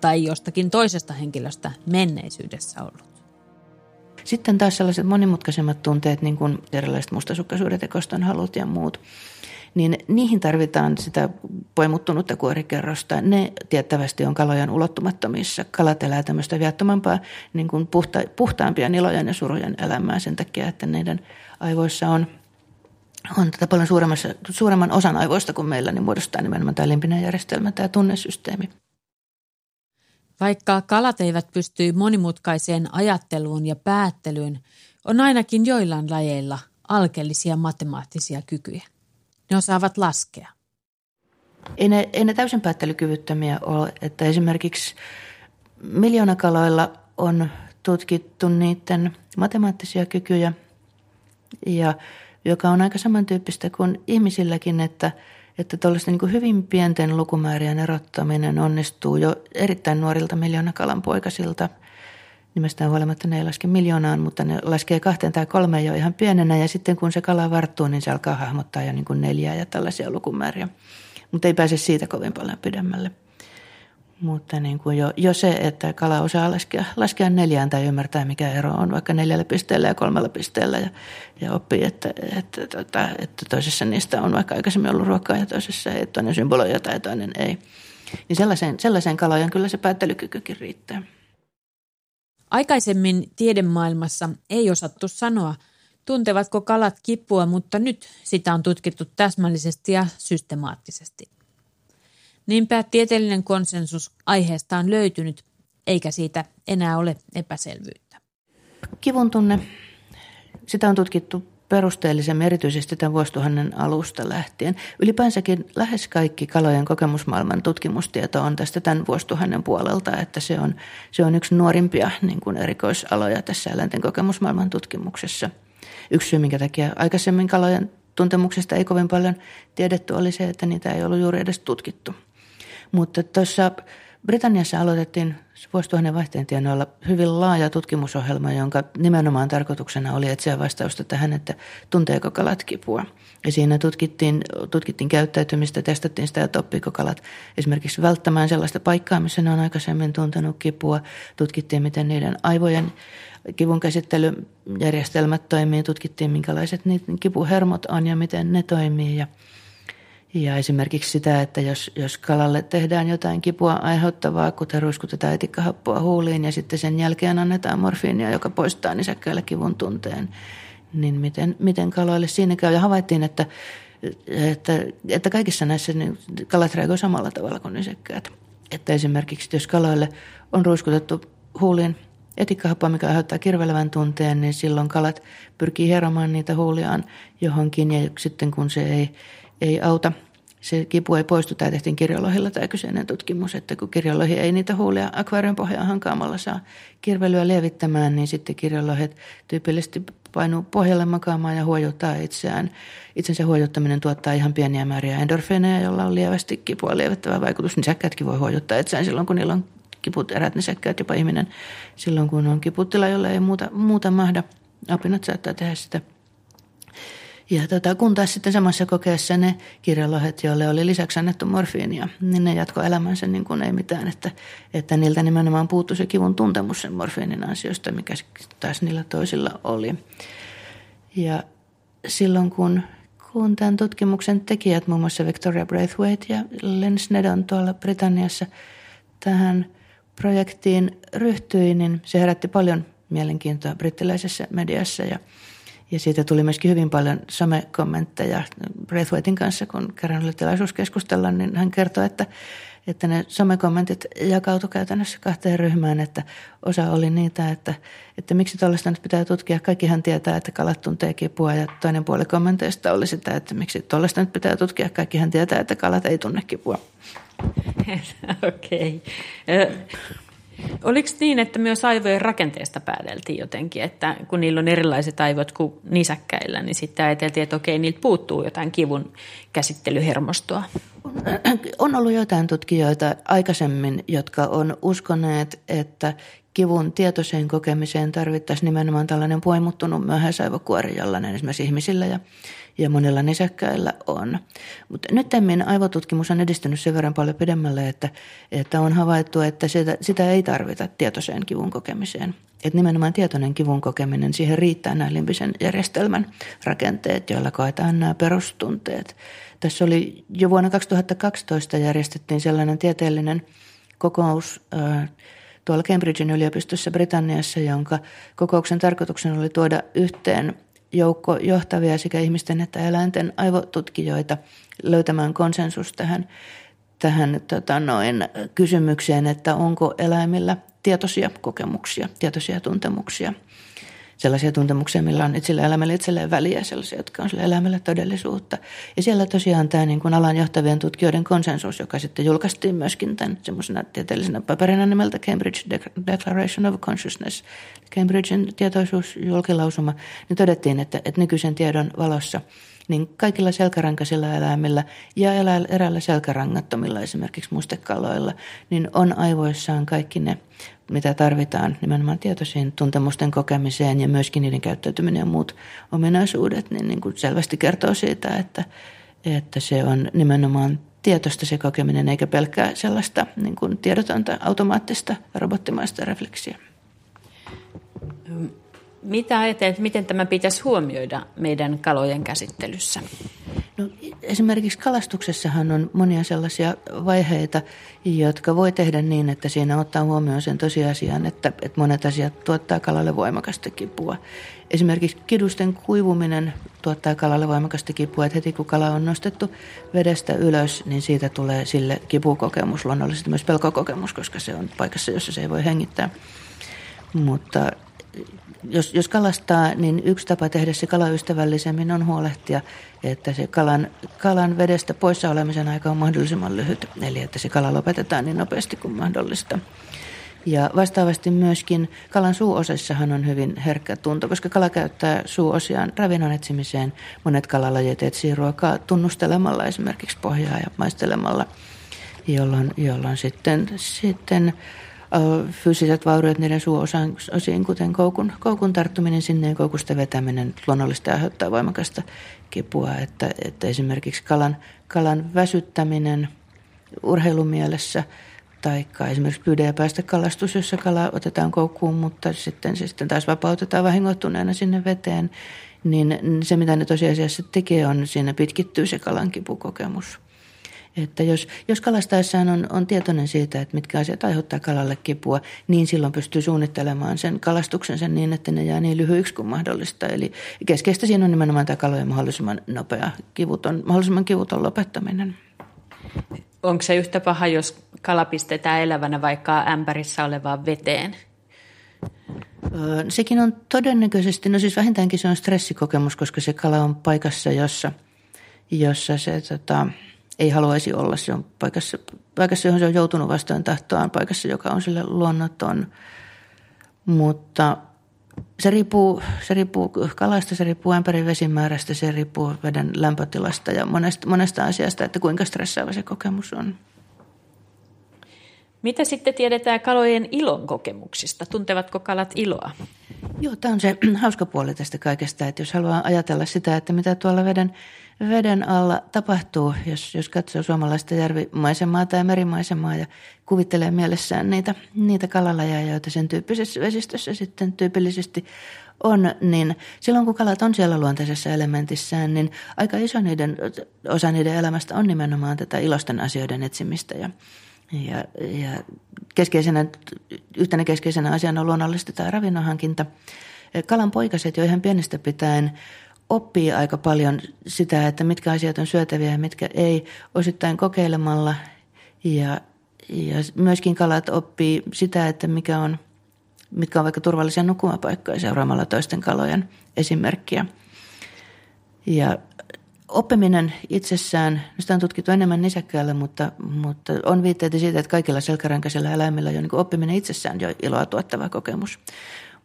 tai jostakin toisesta henkilöstä menneisyydessä ollut. Sitten taas sellaiset monimutkaisemmat tunteet, niin kuin erilaiset mustasukkaisuudet ja kostonhalut ja muut, niin niihin tarvitaan sitä poimuttunutta kuorikerrosta. Ne tiettävästi on kalojen ulottumattomissa. Kalat elää tämmöistä viattomampaa, niin kuin puhta, puhtaampia nilojen ja surujen elämää sen takia, että niiden aivoissa on on tätä paljon suuremman osan aivoista kuin meillä, niin muodostaa nimenomaan tämä limpinen järjestelmä, tämä tunnesysteemi. Vaikka kalat eivät pysty monimutkaiseen ajatteluun ja päättelyyn, on ainakin joillain lajeilla alkeellisia matemaattisia kykyjä. Ne osaavat laskea. Ei ne, ei ne täysin päättelykyvyttömiä ole, että esimerkiksi miljoonakaloilla on tutkittu niiden matemaattisia kykyjä, ja joka on aika samantyyppistä kuin ihmisilläkin, että – että tuollaisten niin hyvin pienten lukumäärien erottaminen onnistuu jo erittäin nuorilta miljoonakalan poikasilta. Nimestään huolimatta ne ei laske miljoonaan, mutta ne laskee kahteen tai kolmeen jo ihan pienenä ja sitten kun se kala varttuu, niin se alkaa hahmottaa jo niin neljää ja tällaisia lukumääriä. Mutta ei pääse siitä kovin paljon pidemmälle. Mutta niin kuin jo, jo se, että kala osaa laskea, laskea neljään tai ymmärtää, mikä ero on vaikka neljällä pisteellä ja kolmella pisteellä ja, ja oppii, että, että, että, tota, että toisessa niistä on vaikka aikaisemmin ollut ruokaa ja toisessa ei, toinen symboloi ja toinen ei. Niin sellaiseen, sellaiseen kalojen kyllä se päättelykykykin riittää. Aikaisemmin tiedemaailmassa ei osattu sanoa, tuntevatko kalat kipua, mutta nyt sitä on tutkittu täsmällisesti ja systemaattisesti. Niinpä tieteellinen konsensus aiheesta on löytynyt, eikä siitä enää ole epäselvyyttä. Kivun tunne, sitä on tutkittu perusteellisemmin erityisesti tämän vuosituhannen alusta lähtien. Ylipäänsäkin lähes kaikki kalojen kokemusmaailman tutkimustieto on tästä tämän vuosituhannen puolelta, että se on, se on yksi nuorimpia niin kuin erikoisaloja tässä eläinten kokemusmaailman tutkimuksessa. Yksi syy, minkä takia aikaisemmin kalojen tuntemuksesta ei kovin paljon tiedetty, oli se, että niitä ei ollut juuri edes tutkittu. Mutta tuossa Britanniassa aloitettiin vuosituhannen vaihteen tienoilla hyvin laaja tutkimusohjelma, jonka nimenomaan tarkoituksena oli etsiä vastausta tähän, että tunteeko kalat kipua. Ja siinä tutkittiin, tutkittiin käyttäytymistä, testattiin sitä, että oppiiko kalat esimerkiksi välttämään sellaista paikkaa, missä ne on aikaisemmin tuntenut kipua. Tutkittiin, miten niiden aivojen kivun käsittelyjärjestelmät toimii, tutkittiin, minkälaiset niiden kipuhermot on ja miten ne toimii. Ja ja esimerkiksi sitä, että jos, jos kalalle tehdään jotain kipua aiheuttavaa, kuten ruiskutetaan etikkahappoa huuliin ja sitten sen jälkeen annetaan morfiinia, joka poistaa nisäkkäille kivun tunteen, niin miten, miten kaloille siinä käy. Ja havaittiin, että, että, että kaikissa näissä niin kalat reagoivat samalla tavalla kuin nisekkäät. Että esimerkiksi jos kaloille on ruiskutettu huuliin etikkahappoa, mikä aiheuttaa kirvelevän tunteen, niin silloin kalat pyrkii hieromaan niitä huuliaan johonkin ja sitten kun se ei, ei auta – se kipu ei poistu. Tämä tehtiin kirjolohilla tämä kyseinen tutkimus, että kun kirjolohi ei niitä huulia akvaarion pohjaan hankaamalla saa kirvelyä lievittämään, niin sitten kirjolohet tyypillisesti painuu pohjalle makaamaan ja huojuttaa itseään. Itsensä huojuttaminen tuottaa ihan pieniä määriä endorfiineja, jolla on lievästi kipua lievittävä vaikutus. Nisäkkätkin voi huojuttaa itseään silloin, kun niillä on kiput, erät nisäkkäät, jopa ihminen silloin, kun on kiputila, jolla ei muuta, muuta mahda. Apinat saattaa tehdä sitä ja tota, kun taas sitten samassa kokeessa ne kirjalohet, joille oli lisäksi annettu morfiinia, niin ne jatko elämänsä niin kuin ei mitään, että, että niiltä nimenomaan puuttui se kivun tuntemus sen morfiinin ansiosta, mikä taas niillä toisilla oli. Ja silloin kun, kun tämän tutkimuksen tekijät, muun muassa Victoria Braithwaite ja Len Snedon tuolla Britanniassa tähän projektiin ryhtyi, niin se herätti paljon mielenkiintoa brittiläisessä mediassa ja – ja siitä tuli myöskin hyvin paljon somekommentteja Braithwaitin kanssa, kun kerran oli tilaisuus keskustella, niin hän kertoi, että, että ne somekommentit jakautu käytännössä kahteen ryhmään, että osa oli niitä, että, että miksi tuollaista nyt pitää tutkia. Kaikkihan tietää, että kalat tuntee kipua ja toinen puoli kommenteista oli sitä, että miksi tuollaista nyt pitää tutkia. Kaikkihan tietää, että kalat ei tunne kipua. (laughs) Okei. Okay. Oliko niin, että myös aivojen rakenteesta päädeltiin jotenkin, että kun niillä on erilaiset aivot kuin nisäkkäillä, niin sitten ajateltiin, että okei, niiltä puuttuu jotain kivun käsittelyhermostoa? On (clears throat) ollut jotain tutkijoita aikaisemmin, jotka on uskoneet, että kivun tietoiseen kokemiseen tarvittaisiin nimenomaan tällainen poimuttunut myöhäisaivokuori, jollainen esimerkiksi ihmisillä ja ja monilla nisäkkäillä on. Mutta nyt aivotutkimus on edistynyt sen verran paljon pidemmälle, että, että on havaittu, että sitä, sitä ei tarvita tietoiseen kivun kokemiseen. Että nimenomaan tietoinen kivun kokeminen, siihen riittää nämä limbisen järjestelmän rakenteet, joilla koetaan nämä perustunteet. Tässä oli jo vuonna 2012 järjestettiin sellainen tieteellinen kokous tuolla Cambridgein yliopistossa Britanniassa, jonka kokouksen tarkoituksena oli tuoda yhteen joukko johtavia sekä ihmisten että eläinten aivotutkijoita löytämään konsensus tähän, tähän tota noin, kysymykseen, että onko eläimillä tietoisia kokemuksia, tietoisia tuntemuksia – sellaisia tuntemuksia, millä on itsellä elämällä itselleen väliä, sellaisia, jotka on sille elämälle todellisuutta. Ja siellä tosiaan tämä niin kuin alan johtavien tutkijoiden konsensus, joka sitten julkaistiin myöskin tämän semmoisena tieteellisenä paperina nimeltä Cambridge Declaration of Consciousness, Cambridgein tietoisuusjulkilausuma, niin todettiin, että, että nykyisen tiedon valossa niin kaikilla selkärankaisilla eläimillä ja eräällä selkärangattomilla, esimerkiksi mustekaloilla, niin on aivoissaan kaikki ne mitä tarvitaan nimenomaan tietoisiin tuntemusten kokemiseen ja myöskin niiden käyttäytyminen ja muut ominaisuudet, niin, niin kuin selvästi kertoo siitä, että, että se on nimenomaan tietoista se kokeminen eikä pelkkää sellaista niin kuin tiedotonta automaattista robottimaista refleksiä. Mitä ajattelet, miten tämä pitäisi huomioida meidän kalojen käsittelyssä? No, esimerkiksi kalastuksessahan on monia sellaisia vaiheita, jotka voi tehdä niin, että siinä ottaa huomioon sen tosiasian, että, että monet asiat tuottaa kalalle voimakasta kipua. Esimerkiksi kidusten kuivuminen tuottaa kalalle voimakasta kipua, että heti kun kala on nostettu vedestä ylös, niin siitä tulee sille kipukokemus, luonnollisesti myös pelkokokemus, koska se on paikassa, jossa se ei voi hengittää. Mutta jos, jos kalastaa, niin yksi tapa tehdä se kalaystävällisemmin on huolehtia, että se kalan, kalan vedestä poissa olemisen aika on mahdollisimman lyhyt, eli että se kala lopetetaan niin nopeasti kuin mahdollista. Ja vastaavasti myöskin kalan suuosissahan on hyvin herkkä tunto, koska kala käyttää suuosiaan ravinnon etsimiseen. Monet kalalajit etsii ruokaa tunnustelemalla esimerkiksi pohjaa ja maistelemalla, jolloin, jolloin sitten, sitten fyysiset vauriot niiden suuosiin, kuten koukun, koukun tarttuminen sinne ja koukusta vetäminen luonnollisesti aiheuttaa voimakasta kipua. Että, että esimerkiksi kalan, kalan väsyttäminen urheilumielessä tai esimerkiksi pyydä ja päästä kalastus, jossa kala otetaan koukkuun, mutta sitten sitten taas vapautetaan vahingoittuneena sinne veteen, niin se mitä ne tosiasiassa tekee on, siinä pitkittyy se kalan kipukokemus. Että jos, jos kalastaessaan on, on tietoinen siitä, että mitkä asiat aiheuttaa kalalle kipua, niin silloin pystyy suunnittelemaan sen kalastuksen sen niin, että ne jää niin lyhyiksi kuin mahdollista. Eli keskeistä siinä on nimenomaan tämä kalojen mahdollisimman nopea, kivuton, mahdollisimman kivuton lopettaminen. Onko se yhtä paha, jos kala pistetään elävänä vaikka ämpärissä olevaan veteen? Sekin on todennäköisesti, no siis vähintäänkin se on stressikokemus, koska se kala on paikassa, jossa, jossa se tota, ei haluaisi olla. Se on paikassa, paikassa, johon se on joutunut vastoin tahtoaan, paikassa, joka on sille luonnoton. Mutta se riippuu, se riippuu kalasta, se riippuu ämpärin vesimäärästä, se riippuu veden lämpötilasta ja monesta, monesta asiasta, että kuinka stressaava se kokemus on. Mitä sitten tiedetään kalojen ilon kokemuksista? Tuntevatko kalat iloa? Joo, tämä on se (clears throat) hauska puoli tästä kaikesta, että jos haluaa ajatella sitä, että mitä tuolla veden, veden alla tapahtuu, jos, jos katsoo suomalaista järvimaisemaa tai merimaisemaa ja kuvittelee mielessään niitä, niitä kalalajeja, joita sen tyyppisessä vesistössä sitten tyypillisesti on, niin silloin kun kalat on siellä luontaisessa elementissään, niin aika iso niiden, osa niiden elämästä on nimenomaan tätä ilosten asioiden etsimistä ja ja, ja keskeisenä, yhtenä keskeisenä asiana on luonnollisesti tämä ravinnonhankinta. Kalan poikaset jo ihan pienestä pitäen oppii aika paljon sitä, että mitkä asiat on syötäviä ja mitkä ei, osittain kokeilemalla. Ja, ja myöskin kalat oppii sitä, että mikä on, mitkä on vaikka turvallisia nukkumapaikkoja seuraamalla toisten kalojen esimerkkiä. Ja oppiminen itsessään, sitä on tutkittu enemmän nisäkkäällä, mutta, mutta on viitteitä siitä, että kaikilla selkärankaisilla eläimillä jo niin oppiminen itsessään jo iloa tuottava kokemus.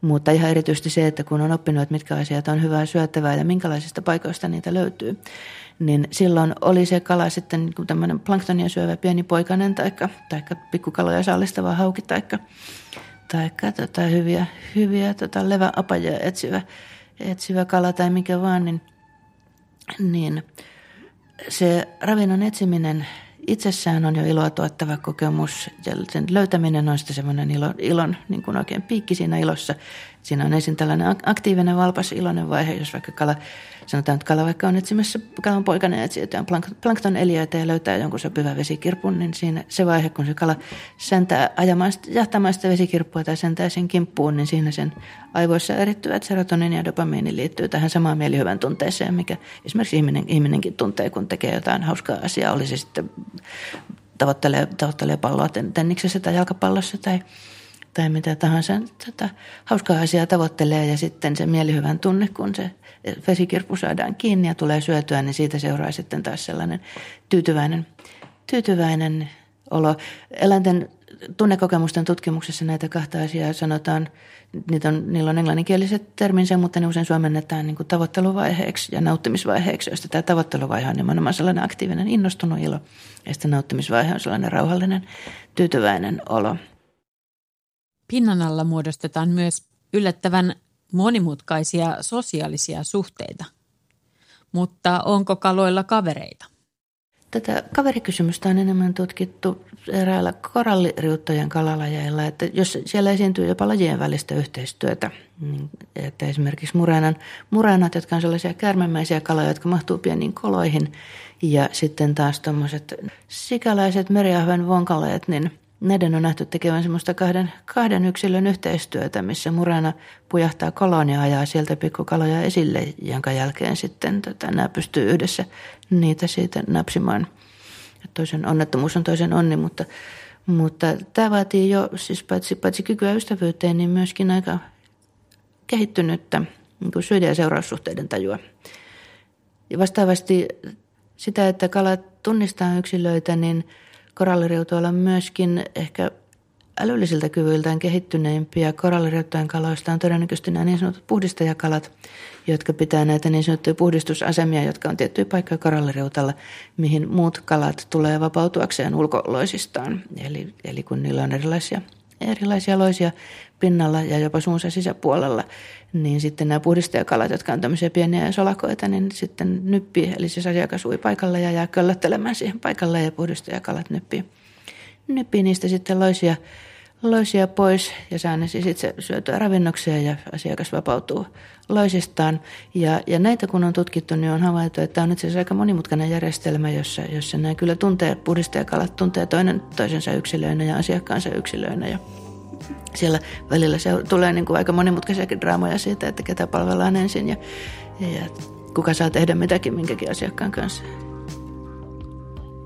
Mutta ihan erityisesti se, että kun on oppinut, että mitkä asiat on hyvää syöttävää ja minkälaisista paikoista niitä löytyy, niin silloin oli se kala sitten niin tämmöinen planktonia syövä pieni poikainen tai taikka pikkukaloja sallistava hauki taikka, taikka tota, hyviä, hyviä tota, leväapaja etsivä, etsivä kala tai mikä vaan, niin – niin se ravinnon etsiminen itsessään on jo iloa tuottava kokemus. Sen löytäminen on sitten semmoinen ilo, ilon niin kuin oikein piikki siinä ilossa. Siinä on ensin tällainen aktiivinen, valpas, iloinen vaihe, jos vaikka kala Sanotaan, että kala vaikka on etsimässä, kalan poikana etsii jotain plankton eliöitä ja löytää jonkun sopivan vesikirpun, niin siinä se vaihe, kun se kala säntää ajamaan, jahtamaan sitä vesikirppua tai säntää sen kimppuun, niin siinä sen aivoissa erittyvät serotonin ja dopamiini liittyy tähän samaan mielihyvän tunteeseen, mikä esimerkiksi ihminen, ihminenkin tuntee, kun tekee jotain hauskaa asiaa, oli se sitten tavoittelee, tavoittelee palloa tenniksessä tai jalkapallossa tai tai mitä tahansa tota, hauskaa asiaa tavoittelee ja sitten se mielihyvän tunne, kun se vesikirppu saadaan kiinni ja tulee syötyä, niin siitä seuraa sitten taas sellainen tyytyväinen, tyytyväinen olo. Eläinten tunnekokemusten tutkimuksessa näitä kahta asiaa sanotaan, niitä on, niillä on englanninkieliset terminsä, mutta ne usein suomennetaan niin kuin tavoitteluvaiheeksi ja nauttimisvaiheeksi, josta tämä tavoitteluvaihe on nimenomaan sellainen aktiivinen, innostunut ilo, ja sitten nauttimisvaihe on sellainen rauhallinen, tyytyväinen olo. Pinnan alla muodostetaan myös yllättävän monimutkaisia sosiaalisia suhteita. Mutta onko kaloilla kavereita? Tätä kaverikysymystä on enemmän tutkittu eräällä koralliriuttojen kalalajeilla, että jos siellä esiintyy jopa lajien välistä yhteistyötä, niin että esimerkiksi murenan, murenat, jotka on sellaisia kärmemäisiä kaloja, jotka mahtuu pieniin koloihin, ja sitten taas tuommoiset sikäläiset meriahven vonkaleet, niin – Näiden on nähty tekevän semmoista kahden, kahden yksilön yhteistyötä, missä murana pujahtaa kolonia ja ajaa sieltä pikkukaloja esille, jonka jälkeen sitten tota, nämä pystyy yhdessä niitä siitä napsimaan. Toisen onnettomuus on toisen onni, mutta, mutta tämä vaatii jo siis paitsi, paitsi kykyä ystävyyteen, niin myöskin aika kehittynyttä niin syödä- ja seuraussuhteiden tajua. Ja vastaavasti sitä, että kalat tunnistaa yksilöitä, niin – koralliriutoilla myöskin ehkä älyllisiltä kyvyiltään kehittyneimpiä koralliriuttojen kaloista on todennäköisesti nämä niin sanotut puhdistajakalat, jotka pitää näitä niin sanottuja puhdistusasemia, jotka on tiettyjä paikkoja koralliriutalla, mihin muut kalat tulee vapautuakseen ulkoloisistaan. Eli, eli kun niillä on erilaisia, erilaisia loisia pinnalla ja jopa suunsa sisäpuolella, niin sitten nämä puhdistajakalat, jotka on tämmöisiä pieniä solakoita, niin sitten nyppii, eli siis asiakas ui paikalle ja jää köllöttelemään siihen paikalle ja puhdistajakalat nyppii, nyppii niistä sitten loisia, loisia pois ja saa ne siis itse syötyä ravinnoksia ja asiakas vapautuu loisistaan. Ja, ja näitä kun on tutkittu, niin on havaittu, että on itse asiassa aika monimutkainen järjestelmä, jossa, jossa nämä kyllä tuntee, puhdistajakalat tuntee toinen toisensa yksilöinä ja asiakkaansa yksilöinä. Ja siellä välillä se tulee niin kuin aika monimutkaisiakin draamoja siitä, että ketä palvellaan ensin ja, ja kuka saa tehdä mitäkin minkäkin asiakkaan kanssa.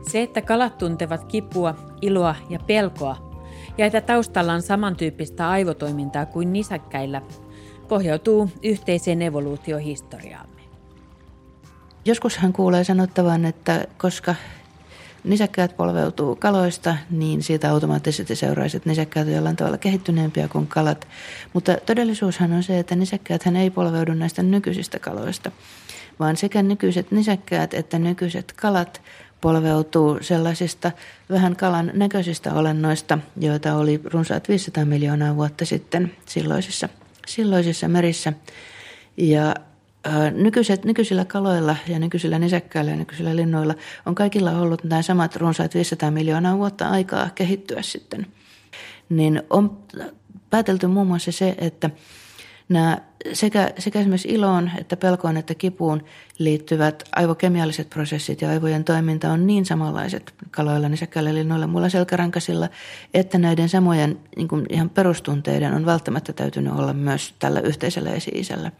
Se, että kalat tuntevat kipua, iloa ja pelkoa, ja että taustalla on samantyyppistä aivotoimintaa kuin nisäkkäillä, pohjautuu yhteiseen evoluutiohistoriaamme. Joskushan kuulee sanottavan, että koska nisäkkäät polveutuu kaloista, niin siitä automaattisesti seuraisi, että nisäkkäät on jollain tavalla kehittyneempiä kuin kalat. Mutta todellisuushan on se, että nisäkkäät ei polveudu näistä nykyisistä kaloista, vaan sekä nykyiset nisäkkäät että nykyiset kalat polveutuu sellaisista vähän kalan näköisistä olennoista, joita oli runsaat 500 miljoonaa vuotta sitten silloisissa, silloisissa merissä. Ja Nykyiset, nykyisillä kaloilla ja nykyisillä nisäkkäillä ja nykyisillä linnoilla on kaikilla ollut nämä samat runsaat 500 miljoonaa vuotta aikaa kehittyä sitten. Niin on päätelty muun muassa se, että nämä sekä, sekä esimerkiksi iloon että pelkoon että kipuun liittyvät aivokemialliset prosessit ja aivojen toiminta on niin samanlaiset kaloilla, nisäkkäillä, linnoilla, muilla selkärankasilla, että näiden samojen niin ihan perustunteiden on välttämättä täytynyt olla myös tällä yhteisellä esi-isällä.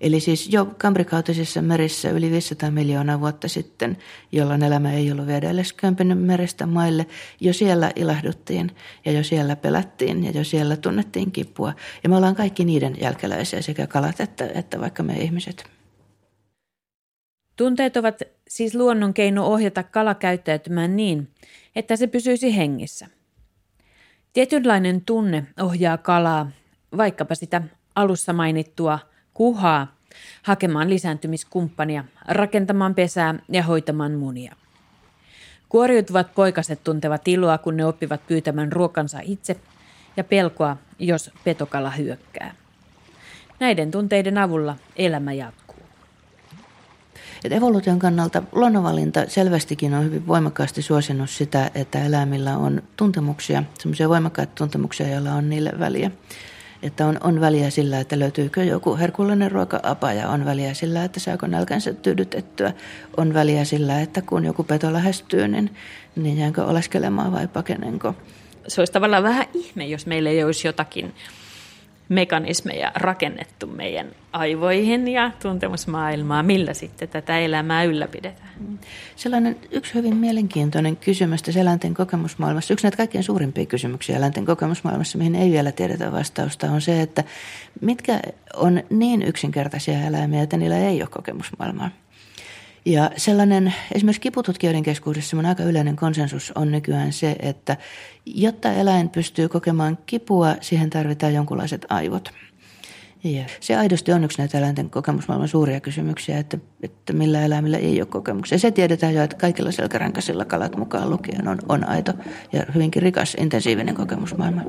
Eli siis jo kambrikautisissa merissä yli 500 miljoonaa vuotta sitten, jolloin elämä ei ollut vielä edes kömpinyt merestä maille, jo siellä ilahduttiin ja jo siellä pelättiin ja jo siellä tunnettiin kipua. Ja me ollaan kaikki niiden jälkeläisiä, sekä kalat että, että vaikka me ihmiset. Tunteet ovat siis luonnon keino ohjata kala käyttäytymään niin, että se pysyisi hengissä. Tietynlainen tunne ohjaa kalaa, vaikkapa sitä alussa mainittua – kuhaa, hakemaan lisääntymiskumppania, rakentamaan pesää ja hoitamaan munia. Kuoriutuvat poikaset tuntevat iloa, kun ne oppivat pyytämään ruokansa itse ja pelkoa, jos petokala hyökkää. Näiden tunteiden avulla elämä jatkuu. Et evoluution kannalta luonnonvalinta selvästikin on hyvin voimakkaasti suosinut sitä, että eläimillä on tuntemuksia, semmoisia voimakkaita tuntemuksia, joilla on niille väliä että on, on väliä sillä, että löytyykö joku herkullinen ruoka-apa ja on väliä sillä, että saako nälkänsä tyydytettyä. On väliä sillä, että kun joku peto lähestyy, niin, niin jäänkö oleskelemaan vai pakenenko. Se olisi tavallaan vähän ihme, jos meillä ei olisi jotakin mekanismeja rakennettu meidän aivoihin ja tuntemusmaailmaa, millä sitten tätä elämää ylläpidetään? Sellainen yksi hyvin mielenkiintoinen kysymys tässä eläinten kokemusmaailmassa, yksi näitä kaikkein suurimpia kysymyksiä eläinten kokemusmaailmassa, mihin ei vielä tiedetä vastausta, on se, että mitkä on niin yksinkertaisia eläimiä, että niillä ei ole kokemusmaailmaa. Ja sellainen, esimerkiksi kipututkijoiden keskuudessa on aika yleinen konsensus on nykyään se, että jotta eläin pystyy kokemaan kipua, siihen tarvitaan jonkunlaiset aivot. Ja se aidosti on yksi näitä eläinten kokemusmaailman suuria kysymyksiä, että, että millä eläimillä ei ole kokemuksia. Se tiedetään jo, että kaikilla selkärankaisilla kalat mukaan lukien on, on aito ja hyvinkin rikas, intensiivinen kokemusmaailma.